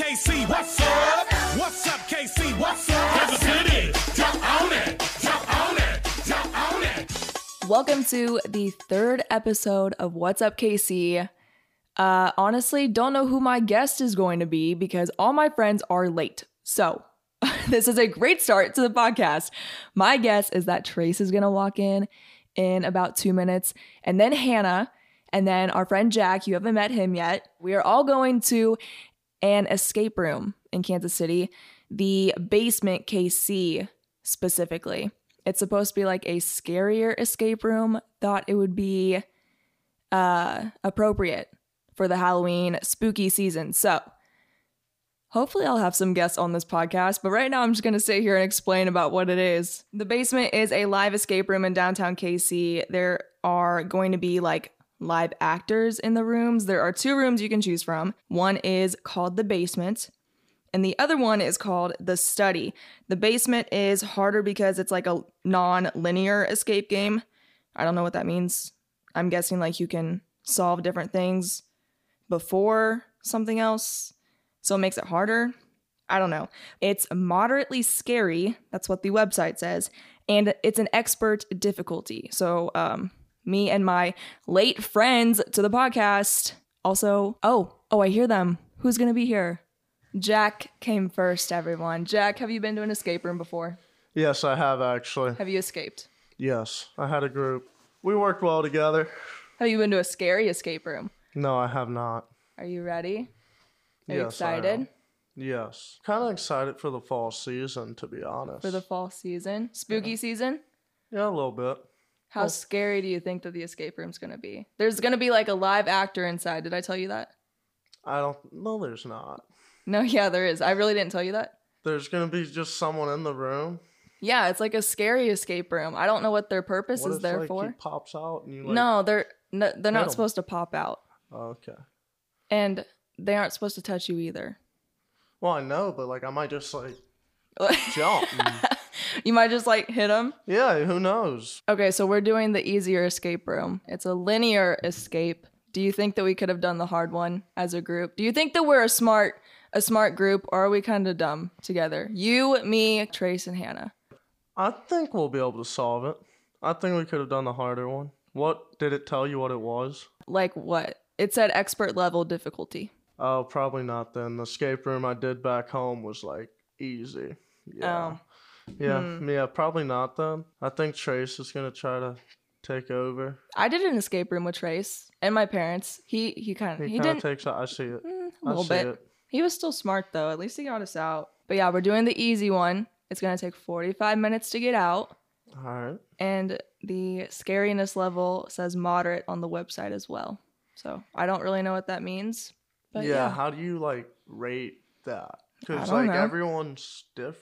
KC? What's up? What's up, KC? What's up? Kansas City, jump on it, jump on it, jump on it. Welcome to the third episode of What's Up KC. Uh, honestly, don't know who my guest is going to be because all my friends are late. So, this is a great start to the podcast. My guess is that Trace is going to walk in in about two minutes, and then Hannah, and then our friend Jack. You haven't met him yet. We are all going to an escape room in Kansas City, the basement KC specifically. It's supposed to be like a scarier escape room. Thought it would be uh appropriate for the Halloween spooky season. So, hopefully I'll have some guests on this podcast, but right now I'm just going to sit here and explain about what it is. The basement is a live escape room in downtown KC. There are going to be like live actors in the rooms. There are two rooms you can choose from. One is called the basement, and the other one is called the study. The basement is harder because it's like a non linear escape game. I don't know what that means. I'm guessing like you can solve different things before something else, so it makes it harder. I don't know. It's moderately scary. That's what the website says. And it's an expert difficulty. So, um, me and my late friends to the podcast also, oh, oh, I hear them. Who's going to be here? Jack came first, everyone. Jack, have you been to an escape room before? Yes, I have actually. Have you escaped? Yes, I had a group. We worked well together. Have you been to a scary escape room? No, I have not. Are you ready? Are you Yes, I excited. Yes. Kind of excited for the fall season, to be honest. for the fall season? Spooky season? yeah, a little bit. How scary do you think that the escape room's gonna be? There's gonna be like a live actor inside. Did I tell you that? I don't. No, there's not. No, yeah, there is. I really didn't tell you that. There's gonna be just someone in the room. Yeah, it's like a scary escape room. I don't know what their purpose What is if, there like, for. He pops out and you like. no, they're no, they're 'em? not supposed to pop out, Oh, okay. and they aren't supposed to touch you either. Well, I know, but like I might just like jump. and- you might just like hit them. yeah, who knows? Okay, so we're doing the easier escape room. It's a linear escape. Do you think that we could have done the hard one as a group? Do you think that we're a smart a smart group or are we kind of dumb together? You, me, Trace and Hannah. I think we'll be able to solve it. I think we could have done the harder one. What did it tell you what it was? Like what? It said expert level difficulty. Oh, probably not then. The escape room I did back home was like easy. Yeah. Oh. Yeah, yeah, probably not then. I think Trace is gonna try to take over. I did an escape room with Trace and my parents. He he kind of He, he, kind of didn't takes I see it. mm, a I little see bit. it. He was still smart though. At least he got us out. But yeah, we're doing the easy one. It's gonna take 45 minutes to get out. All right. and the scariness level says moderate on the website as well. So I don't really know what that means. But yeah, yeah, how do you like rate that? Because like know. everyone's different.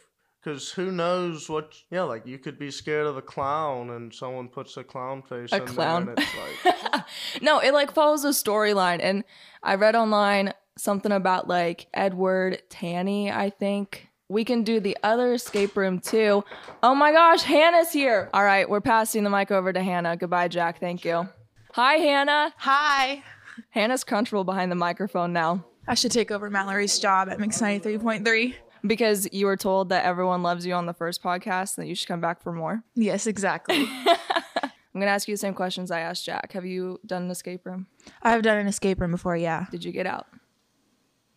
Because who knows what? Yeah, like you could be scared of a clown, and someone puts a clown face. A in there, clown. and it's like, no, it like follows a storyline. And I read online something about like Edward Tandy, I think. We can do the other escape room too. Oh my gosh, Hannah's here. All right, we're passing the mic over to Hannah. Goodbye, Jack. Thank you. Hi, Hannah. Hi. Hannah's comfortable behind the microphone now. I should take over Mallory's job at Mix 93.3. Because you were told that everyone loves you on the first podcast and that you should come back for more. Yes, exactly. I'm gonna ask you the same questions I asked Jack. Have you done an escape room? I've done an escape room before, yeah. Did you get out?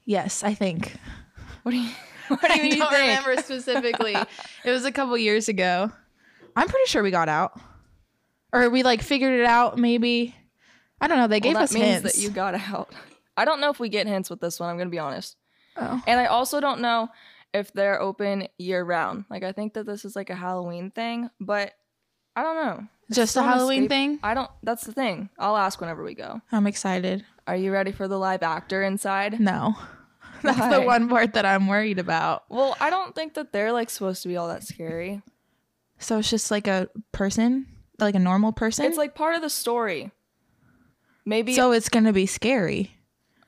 Yes, I think. What do you What do you I don't think? remember specifically. it was a couple years ago. I'm pretty sure we got out. Or we like figured it out maybe. I don't know. They gave well, us hints. that you got out. I don't know if we get hints with this one. I'm gonna be honest. Oh. And I also don't know if they're open year round. Like I think that this is like a Halloween thing, but I don't know. It's Just a Halloween escape- thing? I don't. That's the thing. I'll ask whenever we go. I'm excited. Are you ready for the live actor inside? No. That's the one part that I'm worried about. Well, I don't think that they're like supposed to be all that scary. So it's just like a person, like a normal person. It's like part of the story. Maybe so it's going to be scary.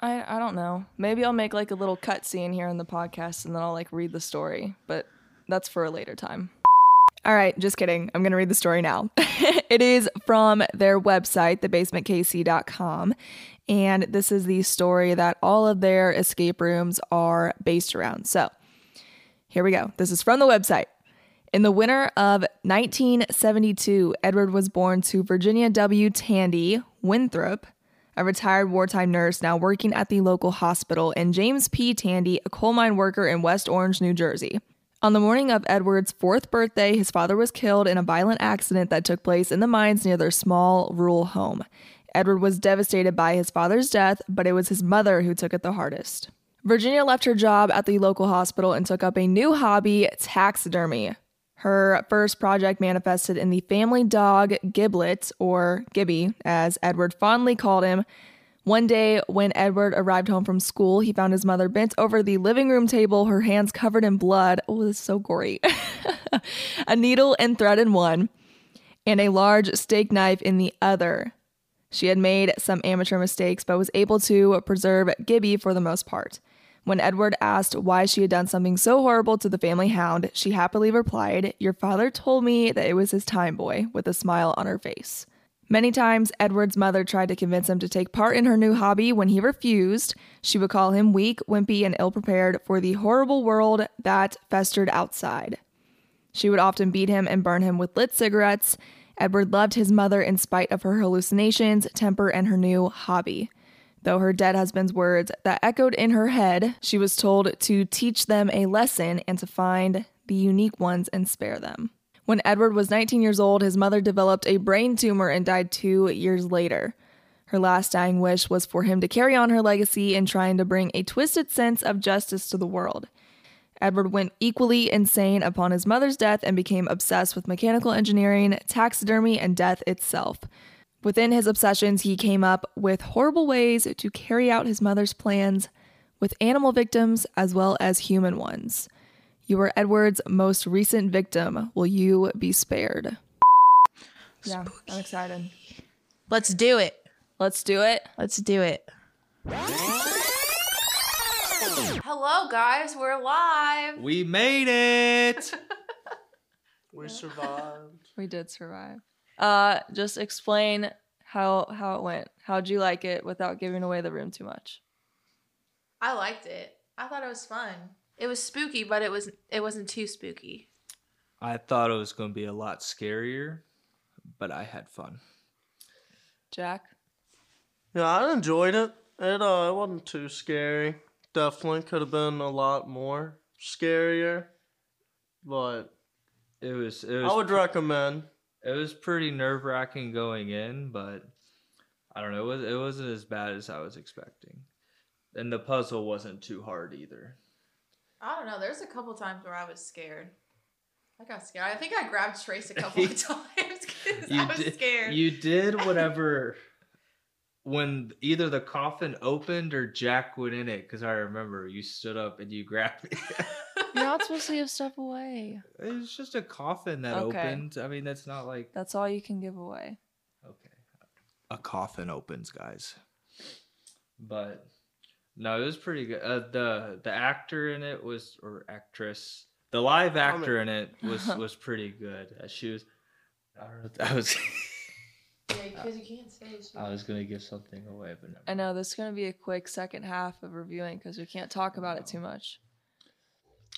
I I don't know. Maybe I'll make like a little cut scene here in the podcast and then I'll like read the story, but that's for a later time. All right, just kidding. I'm going to read the story now. it is from their website, thebasementkc.com, And this is the story that all of their escape rooms are based around. So here we go. This is from the website. In the winter of 1972, Edward was born to Virginia W. Tandy Winthrop, a retired wartime nurse now working at the local hospital, and James P. Tandy, a coal mine worker in West Orange, New Jersey. On the morning of Edward's fourth birthday, his father was killed in a violent accident that took place in the mines near their small rural home. Edward was devastated by his father's death, but it was his mother who took it the hardest. Virginia left her job at the local hospital and took up a new hobby taxidermy. Her first project manifested in the family dog Giblet, or Gibby, as Edward fondly called him. One day, when Edward arrived home from school, he found his mother bent over the living room table, her hands covered in blood. Oh, this is so gory. a needle and thread in one, and a large steak knife in the other. She had made some amateur mistakes, but was able to preserve Gibby for the most part. When Edward asked why she had done something so horrible to the family hound, she happily replied, Your father told me that it was his time boy, with a smile on her face. Many times, Edward's mother tried to convince him to take part in her new hobby. When he refused, she would call him weak, wimpy, and ill prepared for the horrible world that festered outside. She would often beat him and burn him with lit cigarettes. Edward loved his mother in spite of her hallucinations, temper, and her new hobby. Though her dead husband's words that echoed in her head, she was told to teach them a lesson and to find the unique ones and spare them. When Edward was 19 years old, his mother developed a brain tumor and died two years later. Her last dying wish was for him to carry on her legacy in trying to bring a twisted sense of justice to the world. Edward went equally insane upon his mother's death and became obsessed with mechanical engineering, taxidermy, and death itself. Within his obsessions, he came up with horrible ways to carry out his mother's plans with animal victims as well as human ones. You are Edward's most recent victim. Will you be spared? Yeah, I'm excited. Let's do it. Let's do it. Let's do it. Hello, guys. We're live. We made it. We survived. We did survive. Uh, just explain how how it went. How'd you like it without giving away the room too much? I liked it. I thought it was fun. It was spooky, but it was it wasn't too spooky. I thought it was going to be a lot scarier, but I had fun. Jack. Yeah, I enjoyed it. It uh, it wasn't too scary. Definitely could have been a lot more scarier, but It was. It was. I would recommend. It was pretty nerve wracking going in, but I don't know. It, was, it wasn't as bad as I was expecting, and the puzzle wasn't too hard either. I don't know. There's a couple times where I was scared. I got scared. I think I grabbed Trace a couple of times because I was did, scared. You did whatever. when either the coffin opened or Jack went in it, because I remember you stood up and you grabbed me. You're not supposed to give stuff away. It's just a coffin that Okay. opened. I mean, that's not like That's all you can give away. Okay. A coffin opens, guys. But no, it was pretty good. Uh, the the actor in it was or actress. The live actor in it was was pretty good. Uh, she was I don't know. I was yeah, because you can't say. shit. I was gonna give something away, but no. I know this is gonna be a quick second half of reviewing because we can't talk about it too much.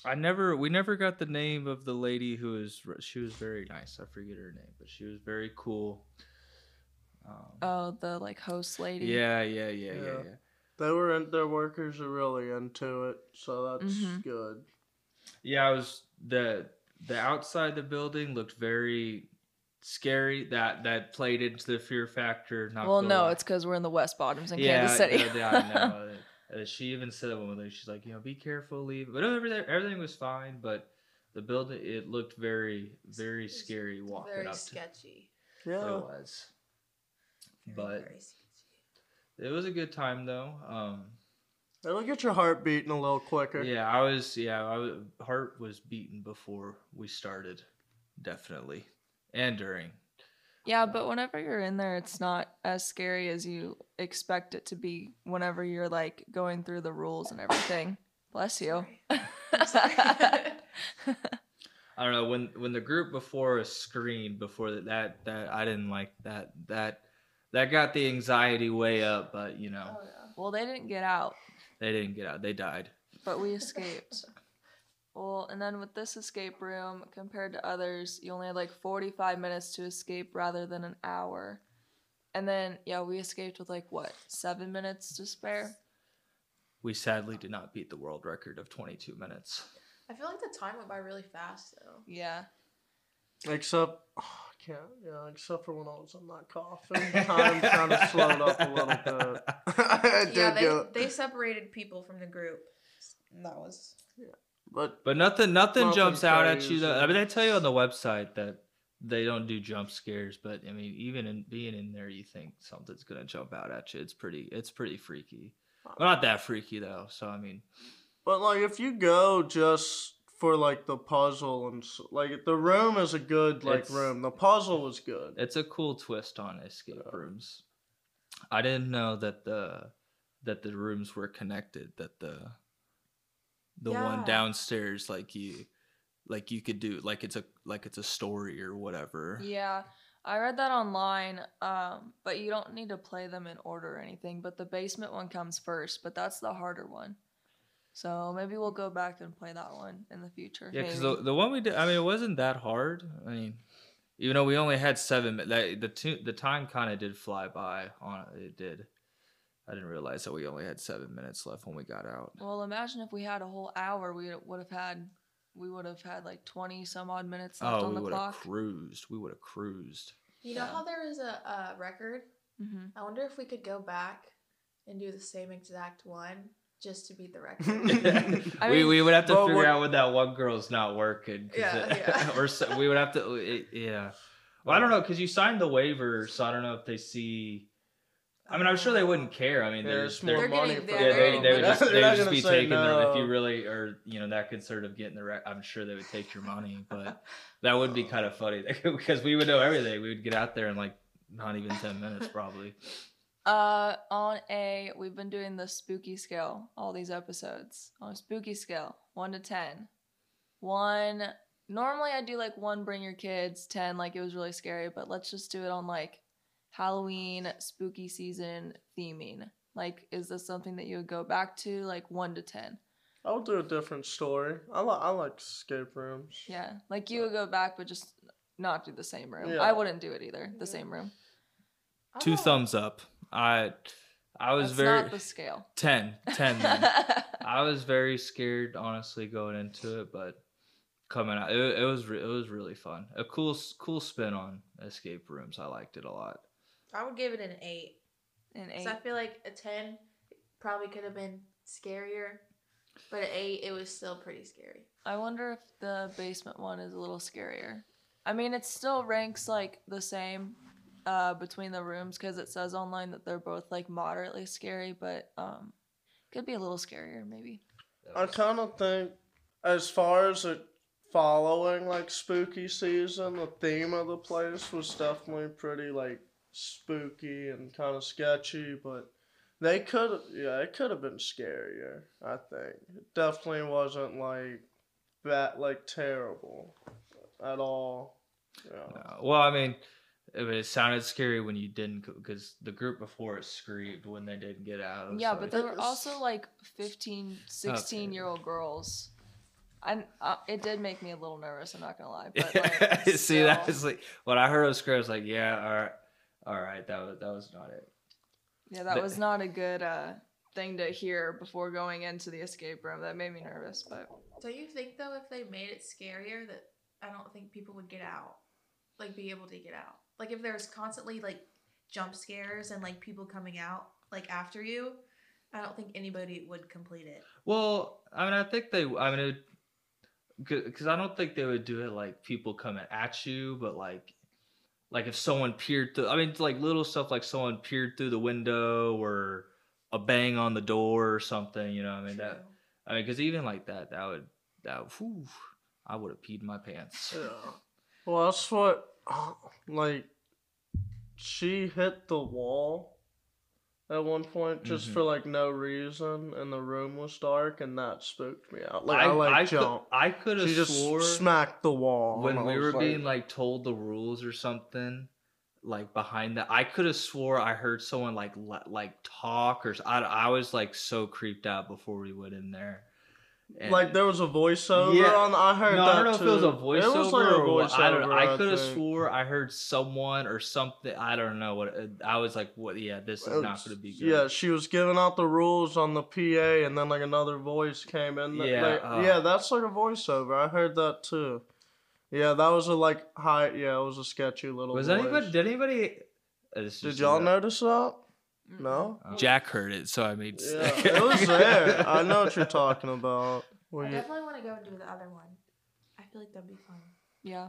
I never we never got the name of the lady who was she was very nice. I forget her name, but she was very cool. Um, Oh, the like host lady. yeah, yeah, yeah, yeah, Yeah. yeah. They were in, their workers are really into it, so that's Mhm. good. Yeah, I was the the outside the building looked very scary. That that played into the fear factor. Not Well, no, lie. it's because we're in the West Bottoms in yeah, Kansas City. yeah, yeah, I know. Uh, she even said it when she's like, you know, be careful, leave. But everything everything was fine. But the building it looked very very It's scary walking Very up to sketchy. Yeah. it was. Very, But very sketchy. it was a good time though. Um, It'll get your heart beating a little quicker. yeah, I was yeah, I was heart was beating before we started, definitely, and during. Yeah, but whenever you're in there, it's not as scary as you expect it to be whenever you're like going through the rules and everything. Bless you. I don't know when when the group before us screamed before that that, that I didn't like that that that got the anxiety way up, but you know, Well, they didn't get out, they didn't get out. They died. but we escaped. Well, and then with this escape room, compared to others, you only had like 45 minutes to escape rather than an hour. And then, yeah, we escaped with like what, seven minutes to spare? We sadly did not beat the world record of 22 minutes. I feel like the time went by really fast though. Yeah. Except, oh, I can't. Yeah, except for when I was in that coffin, time kind of slowed up a little bit. Yeah, they, they separated people from the group. And that was but But nothing, nothing jumps out at you. Though. I mean, they tell you on the website that they don't do jump scares, but I mean, even in being in there, you think something's gonna jump out at you. It's pretty, it's pretty freaky. Well, not that freaky though. So I mean, but like if you go just for like the puzzle and like the room is a good like room. The puzzle was good. it's a cool twist on escape rooms. I didn't know that the that the rooms were connected. That the the one downstairs, like you, like you could do, like it's a like it's a story or whatever. Yeah. I read that online, um, but you don't need to play them in order or anything. But the basement one comes first, but that's the harder one. So maybe we'll go back and play that one in the future. Yeah, because the, the one we did, I mean, it wasn't that hard. I mean, even though we only had seven, mi- that the two, the time kind of did fly by. On it, it did. I didn't realize that we only had seven minutes left when we got out. Well, imagine if we had a whole hour, we would have had, we would have had like twenty some odd minutes left Oh, on we the would have clock. cruised. We would have cruised. You know Yeah. how there is a, a record? hmm I wonder if we could go back and do the same exact one just to beat the record. I we, mean- we would have to But figure out when that one girl's not working. Yeah, it- yeah. or so, we would have to. It, yeah. Well, I don't know because you signed the waiver, so I don't know if they see. I mean, I'm sure they wouldn't care. I mean, Yeah, there's it's more They're money getting- for yeah, yeah, they, they would just, they would just be say taking their if you really are you know that concerned of getting the rec- I'm sure they would take your money, but that would be kind of funny because we would know everything. We would get out there in like not even ten minutes probably. Uh, on a, we've been doing the spooky scale all these episodes. On a spooky scale, one to ten. One, normally I do like one, bring your kids. Ten, like it was really scary. But let's just do it on like Halloween, spooky season theming. Like, is this something that you would go back to? Like one to ten. I'll do a different story. I like I like escape rooms. Yeah, like you would go back, but just not do the same room. Yeah. I wouldn't do it either. The same room. I Two thumbs up. I I was That's very not the scale. 10, 10. I was very scared, honestly, going into it, but coming out, it, it was re- it was really fun. A cool cool spin on escape rooms. I liked it a lot. I would give it an eight. An Because eight. I feel like a 10 probably could have been scarier. But an 8, it was still pretty scary. I wonder if the basement one is a little scarier. I mean, it still ranks like the same uh, between the rooms because it says online that they're both like moderately scary, but um, could be a little scarier maybe. I kind of think, as far as it following like spooky season, the theme of the place was definitely pretty like spooky and kind of sketchy, but they could, yeah, it could have been scarier. I think it definitely wasn't like that, like terrible at all. Yeah. Uh, well, I mean, it, it sounded scary when you didn't, because the group before it screamed when they didn't get out. yeah, so but it- they were also like 15, 16 year old girls. And uh, it did make me a little nervous, I'm not gonna lie. But like, see still- that's like when I heard it scream, I was like, yeah, all right, all right, that was that was not it. Yeah, that The- was not a good uh, thing to hear before going into the escape room. That made me nervous, but Don't you think, though, if they made it scarier, that I don't think people would get out? Like, be able to get out? Like, if there's constantly, like, jump scares and, like, people coming out, like, after you, I don't think anybody would complete it. Well, I mean, I think they. I mean, because I don't think they would do it like people coming at you, but like, like if someone peered through. I mean, like little stuff like someone peered through the window or a bang on the door or something. You know, I mean that. I mean, because even like that, that would that. Whew, I would have peed my pants. Yeah. Well, that's what, like, she hit the wall at one point just Mhm. for like no reason, and the room was dark, and that spooked me out. Like I, I, like I could. I could have just swore smacked the wall when we were like- being like told the rules or something like behind that. I could have swore I heard someone like le- like talk or I, I was like so creeped out before we went in there. And- Like there was a voiceover Yeah. on. I heard no, that I don't know too. if it was a It was like a what. I don't. voiceover, I could have swore I heard someone or something. I don't know what. I was like, "What? Yeah, this is not going to be good." Yeah, she was giving out the rules on the PA, and then like another voice came in. Yeah, like, uh. yeah, that's like a voiceover. I heard that too. Yeah, that was a like high. Yeah, it was a sketchy little. Was voice. anybody? Did anybody? uh, Did y'all a- notice that? No. Oh. Jack heard it, so I made. Yeah, it was there. I know what you're talking about. Were I you- definitely want to go and do the other one. I feel like that'd be fun. Yeah,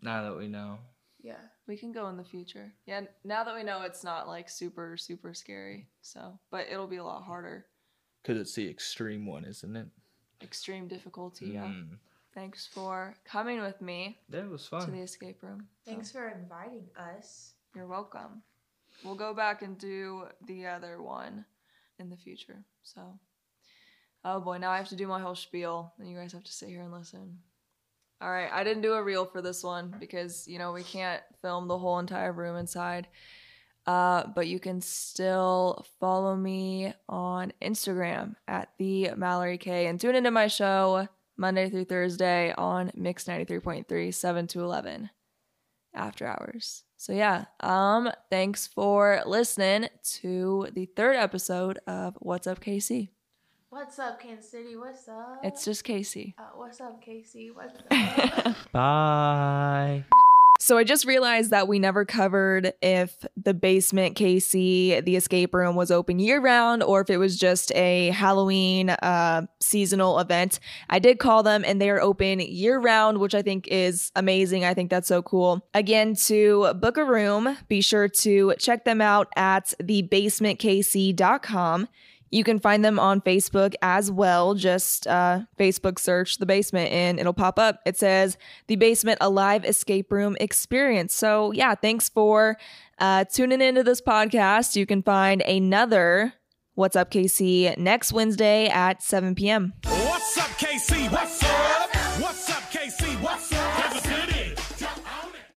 Now that we know. Yeah. we can go in the future. Yeah, now that we know it's not like super super scary. So, but it'll be a lot harder. Because it's the extreme one, isn't it? Extreme difficulty. Yeah. Mm. Thanks for coming with me That was fun. to the escape room. So, Thanks for inviting us. You're welcome. We'll go back and do the other one in the future. So, oh boy, now I have to do my whole spiel, and you guys have to sit here and listen. All right, I didn't do a reel for this one because you know we can't film the whole entire room inside. Uh, but you can still follow me on Instagram at the Mallory K and tune into my show Monday through Thursday on Mix 93.3, 7 to 11 after hours. So yeah, um thanks for listening to the third episode of What's Up KC. What's up, Kansas City? What's up? It's just Casey. Uh, what's up, Casey? What's up? Bye. So I just realized that we never covered if the basement KC, the escape room, was open year round or if it was just a Halloween uh, seasonal event. I did call them and they are open year round, which I think is amazing. I think that's so cool. Again, to book a room, be sure to check them out at thebasementkc.com. You can find them on Facebook as well. Just uh, Facebook search the basement and it'll pop up. It says the basement alive escape room experience. So, yeah, thanks for uh, tuning into this podcast. You can find another What's Up KC next Wednesday at 7 p.m. What's up, KC? What's up? What's up, KC? What's up?